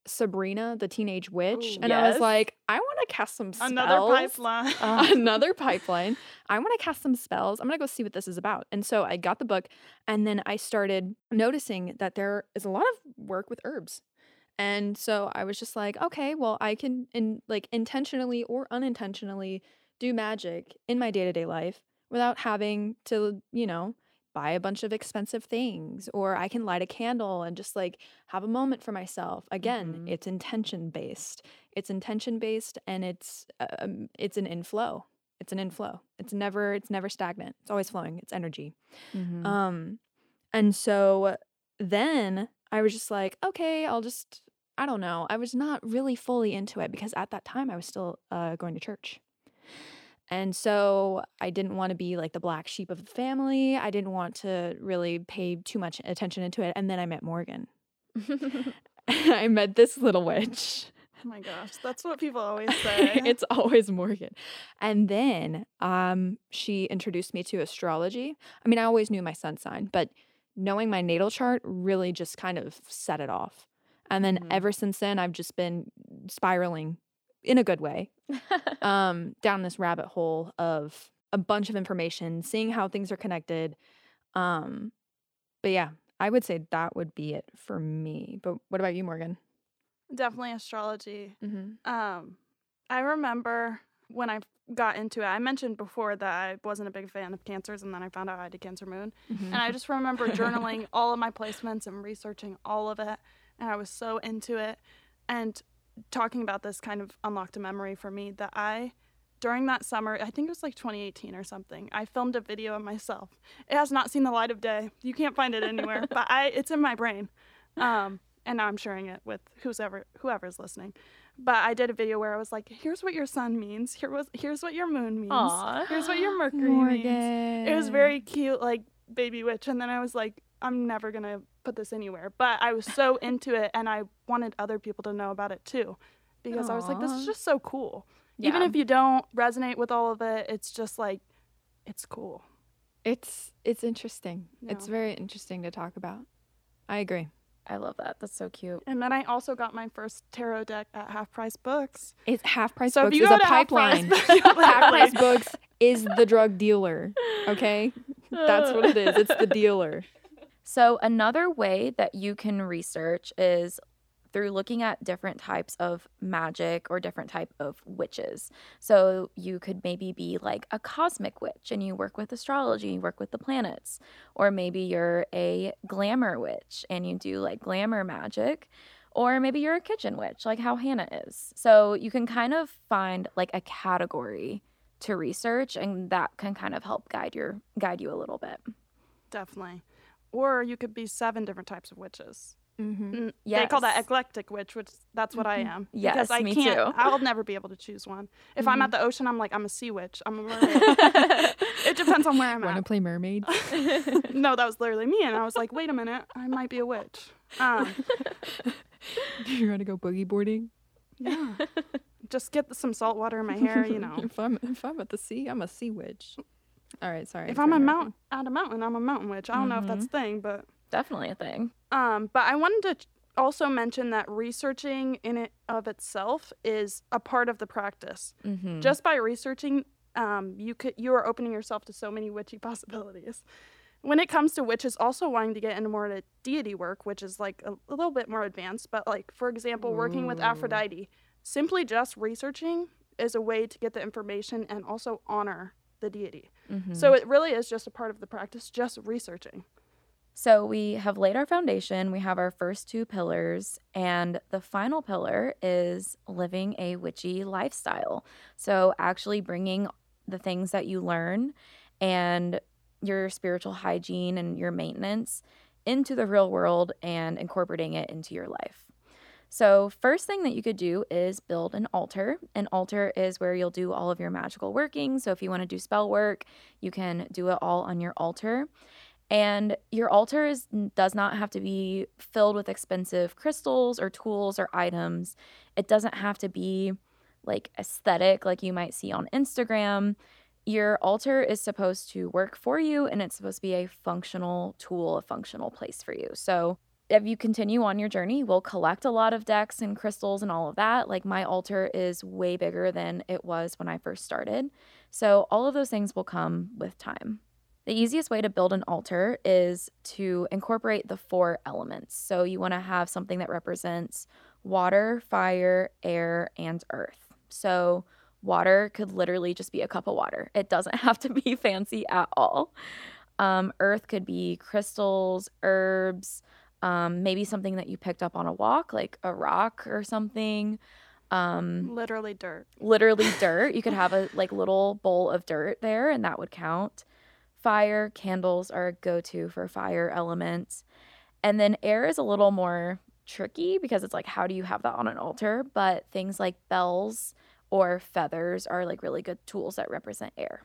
Speaker 1: Sabrina, the Teenage Witch,
Speaker 3: Ooh.
Speaker 1: and I was like, I want to cast some spells.
Speaker 3: Another pipeline.
Speaker 2: Uh,
Speaker 1: Another pipeline. I want to cast some spells. I'm going to go see what this is about. And so I got the book and then I started noticing that there is a lot of work with herbs. And so I was just like, okay, well, I can in like intentionally or unintentionally do magic in my day-to-day life without having to, you know, buy a bunch of expensive things or I can light a candle and just like have a moment for myself. Again,
Speaker 2: Mhm.
Speaker 1: it's intention based. It's intention based and it's um, it's an inflow. It's an inflow. It's never it's never stagnant. It's always flowing. It's energy.
Speaker 2: mhm.
Speaker 1: Um, and so then I was just like, okay, I'll just, I don't know. I was not really fully into it because at that time I was still uh, going to church. And so I didn't want to be like the black sheep of the family. I didn't want to really pay too much attention into it. And then I met Morgan. I met this little witch.
Speaker 3: oh my gosh, that's what people always say.
Speaker 1: it's always Morgan. And then um she introduced me to astrology. I mean, I always knew my sun sign, but knowing my natal chart really just kind of set it off. And then
Speaker 2: Mhm.
Speaker 1: ever since then I've just been spiraling in a good way um down this rabbit hole of a bunch of information, seeing how things are connected. Um but yeah, I would say that would be it for me. But what about you, Morgan?
Speaker 3: Definitely astrology.
Speaker 1: Mm-hmm.
Speaker 3: Um, I remember when I got into it. I mentioned before that I wasn't a big fan of cancers, and then I found out I had a Cancer Moon. And I just remember journaling all of my placements and researching all of it. And I was so into it. And talking about this kind of unlocked a memory for me that I, during that summer, I think it was like 2018 or something, I filmed a video of myself. It has not seen the light of day. You can't find it anywhere, but I it's in my brain. Um, and now I'm sharing it with whoever whoever's listening. But I did a video where I was like, here's what your sun means. Here was here's what your moon means.
Speaker 2: Aw.
Speaker 3: Here's what your Mercury means it was very cute like baby witch and then i was like i'm never gonna put this anywhere but i was so into it and i wanted other people to know about it too because i was like this is just so cool even if you don't resonate with all of it it's just like it's cool
Speaker 1: It's it's interesting. It's very interesting to talk about. I agree.
Speaker 2: I love that. That's so cute.
Speaker 3: and then i also got my first tarot deck at half price books
Speaker 1: It's half price
Speaker 3: so if
Speaker 1: books
Speaker 3: you
Speaker 1: is
Speaker 3: go
Speaker 1: a
Speaker 3: to Half Price. Books,
Speaker 1: half price books is the drug dealer. Okay, that's what it is. It's the dealer.
Speaker 2: So, another way that you can research is through looking at different types of magic or different type of witches. So, you could maybe be like a cosmic witch and you work with astrology, you work with the planets, or maybe you're a glamour witch and you do like glamour magic. Or maybe you're a kitchen witch, like how Hanna is. So you can kind of find like a category to research and that can kind of help guide your guide you a little bit.
Speaker 3: Definitely. Or you could be seven different types of witches.
Speaker 1: Mm-hmm.
Speaker 3: Yeah, They call that eclectic witch, which that's what I
Speaker 2: Mhm.
Speaker 3: am.
Speaker 2: Yes,
Speaker 3: because I
Speaker 2: me
Speaker 3: can't.
Speaker 2: too.
Speaker 3: I'll never be able to choose one. If I'm
Speaker 2: Mhm.
Speaker 3: at the ocean, I'm like I'm a sea witch. I'm a mermaid. it depends on where I'm at.
Speaker 1: Want to play mermaid?
Speaker 3: no, that was literally me, and I was like, wait a minute, I might be a witch. Um,
Speaker 1: you want to go boogie boarding?
Speaker 3: yeah, just get some salt water in my hair, you know.
Speaker 1: if I'm if I'm at the sea, I'm a sea witch. All right, sorry.
Speaker 3: If
Speaker 1: I'm
Speaker 3: I'm a
Speaker 1: trying to-
Speaker 3: mountain at a mountain, I'm a mountain witch. I don't know if that's a thing, but
Speaker 2: Definitely a thing.
Speaker 3: Um, but I wanted to ch- also mention that researching in it of itself is a part of the practice.
Speaker 2: Mm-hmm.
Speaker 3: Just by researching, um, you could you are opening yourself to so many witchy possibilities. When it comes to witches also wanting to get into more of deity work, which is like a, a little bit more advanced, but like for example, working with
Speaker 1: Ooh.
Speaker 3: Aphrodite, simply just researching is a way to get the information and also honor the deity.
Speaker 2: Mm-hmm.
Speaker 3: So it really is just a part of the practice, just researching.
Speaker 2: So we have laid our foundation, we have our first two pillars, and the final pillar is living a witchy lifestyle. So actually bringing the things that you learn and your spiritual hygiene and your maintenance into the real world and incorporating it into your life. So, first thing that you could do is build an altar. An altar is where you'll do all of your magical working. So, if you want to do spell work, you can do it all on your altar. And your altar is, does not have to be filled with expensive crystals or tools or items. It doesn't have to be like aesthetic, like you might see on Instagram. Your altar is supposed to work for you and it's supposed to be a functional tool, a functional place for you. So, if you continue on your journey, we'll collect a lot of decks and crystals and all of that. Like my altar is way bigger than it was when I first started. So, all of those things will come with time. The easiest way to build an altar is to incorporate the four elements. So, you want to have something that represents water, fire, air, and earth. So, water could literally just be a cup of water, it doesn't have to be fancy at all. Um, earth could be crystals, herbs, um, maybe something that you picked up on a walk, like a rock or something. Um,
Speaker 3: Literally dirt.
Speaker 2: literally dirt. You could have a like little bowl of dirt there, and that would count. Fire, candles are a go to for fire elements. And then air is a little more tricky because it's like, how do you have that on an altar? But things like bells or feathers are like really good tools that represent air.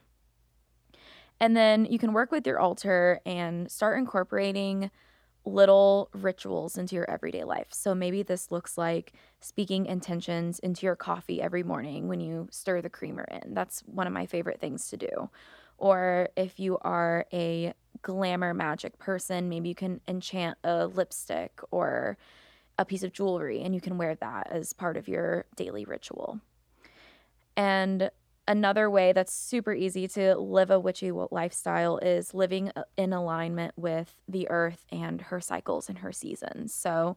Speaker 2: And then you can work with your altar and start incorporating little rituals into your everyday life. So maybe this looks like speaking intentions into your coffee every morning when you stir the creamer in. That's one of my favorite things to do. Or if you are a glamour magic person, maybe you can enchant a lipstick or a piece of jewelry and you can wear that as part of your daily ritual. And another way that's super easy to live a witchy lifestyle is living uh, in alignment with the earth and her cycles and her seasons. So,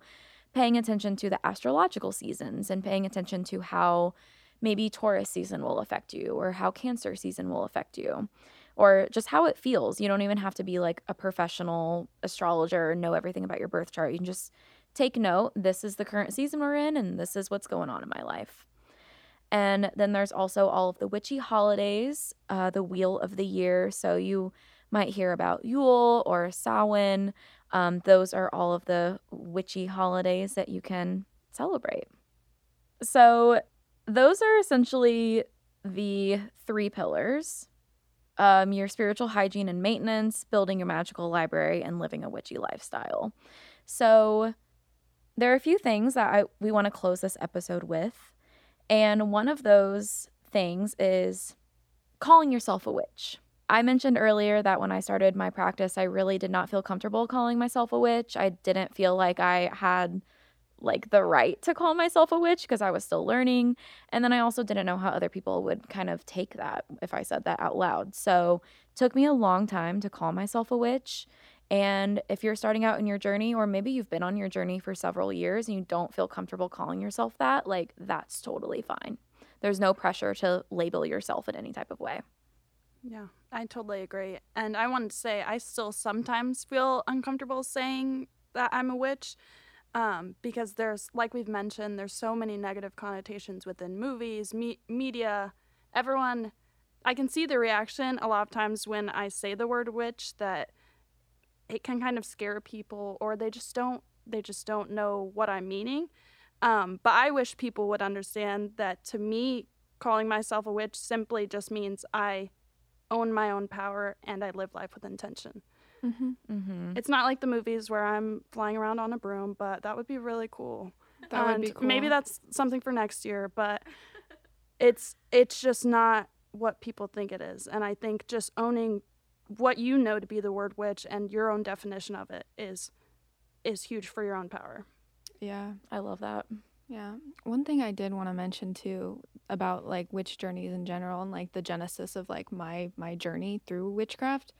Speaker 2: paying attention to the astrological seasons and paying attention to how maybe Taurus season will affect you or how Cancer season will affect you or just how it feels. You don't even have to be like a professional astrologer and know everything about your birth chart. You can just take note this is the current season we're in and this is what's going on in my life. And then there's also all of the witchy holidays, uh, the wheel of the year. So you might hear about Yule or Samhain. Um, those are all of the witchy holidays that you can celebrate. So those are essentially the three pillars um, your spiritual hygiene and maintenance, building your magical library, and living a witchy lifestyle. So there are a few things that I, we want to close this episode with. And one of those things is calling yourself a witch. I mentioned earlier that when I started my practice, I really did not feel comfortable calling myself a witch. I didn't feel like I had like the right to call myself a witch because I was still learning. And then I also didn't know how other people would kind of take that if I said that out loud. So it took me a long time to call myself a witch. And if you're starting out in your journey, or maybe you've been on your journey for several years and you don't feel comfortable calling yourself that, like that's totally fine. There's no pressure to label yourself in any type of way.
Speaker 3: Yeah, I totally agree. And I wanted to say, I still sometimes feel uncomfortable saying that I'm a witch um, because there's, like we've mentioned, there's so many negative connotations within movies, me- media. Everyone I can see the reaction a lot of times when I say the word witch that it can kind of scare people or they just don't they just don't know what I'm meaning. Um, but I wish people would understand that to me, calling myself a witch simply just means I own my own power and I live life with intention.
Speaker 1: Mm-hmm.
Speaker 2: Mm-hmm.
Speaker 3: It's not like the movies where I'm flying around on a broom, but that would be really cool.
Speaker 1: That would be cool.
Speaker 3: Maybe that's something for next year, but it's it's just not what people think it is. And I think just owning what you know to be the word witch and your own definition of it is is huge for your own power.
Speaker 1: yeah.
Speaker 2: I love that.
Speaker 1: Yeah. One thing I did want to mention too about like witch journeys in general and like the genesis of like my my journey through witchcraft.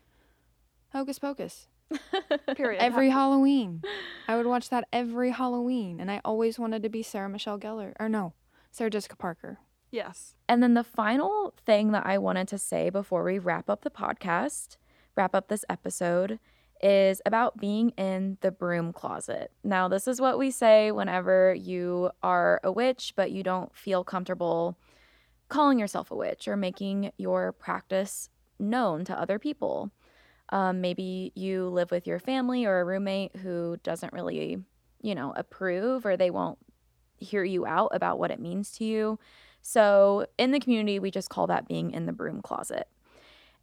Speaker 1: Hocus Pocus.
Speaker 3: Period.
Speaker 1: Every Halloween. I would watch that every Halloween and I always wanted to be Sarah Michelle Gellar. Or no, Sarah Jessica Parker.
Speaker 3: yes.
Speaker 2: And then the final thing that I wanted to say before we wrap up the podcast, wrap up this episode, is about being in the broom closet. Now, this is what we say whenever you are a witch, but you don't feel comfortable calling yourself a witch or making your practice known to other people. Um, maybe you live with your family or a roommate who doesn't really, you know, approve or they won't hear you out about what it means to you. So, in the community, we just call that being in the broom closet.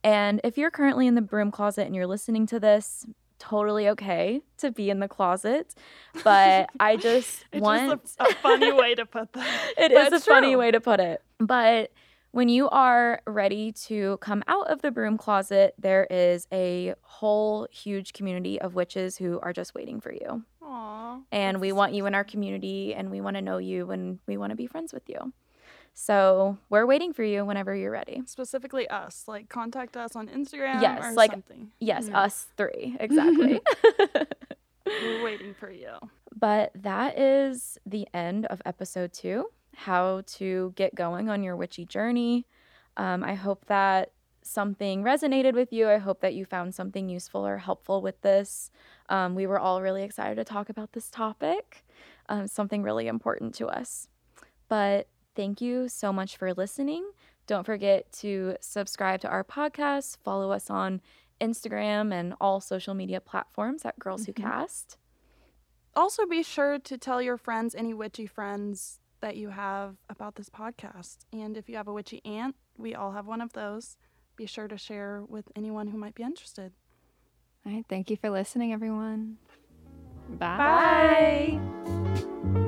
Speaker 2: And if you're currently in the broom closet and you're listening to this, totally okay to be in the closet. But I just want
Speaker 3: just a, a funny way to put that.
Speaker 2: it is a
Speaker 3: it's
Speaker 2: funny way to put it. But when you are ready to come out of the broom closet, there is a whole huge community of witches who are just waiting for you.
Speaker 3: Aw.
Speaker 2: And we want you in our community and we want to know you and we want to be friends with you. So we're waiting for you whenever you're ready.
Speaker 3: Specifically us. Like contact us on Instagram
Speaker 2: Yes,
Speaker 3: or
Speaker 2: like-
Speaker 3: something.
Speaker 2: Yes,
Speaker 1: Yeah.
Speaker 2: us three, exactly.
Speaker 3: We're waiting for you.
Speaker 2: But that is the end of episode two how to get going on your witchy journey. Um, I hope that something resonated with you. I hope that you found something useful or helpful with this. Um, we were all really excited to talk about this topic, um, something really important to us. But thank you so much for listening. Don't forget to subscribe to our podcast, follow us on Instagram and all social media platforms at Girls. Who mm-hmm. Cast.
Speaker 3: Also, be sure to tell your friends, any witchy friends that you have about this podcast. And if you have a witchy aunt, we all have one of those. Be sure to share with anyone who might be interested.
Speaker 1: All right. Thank you for listening, everyone. Bye.
Speaker 2: Bye.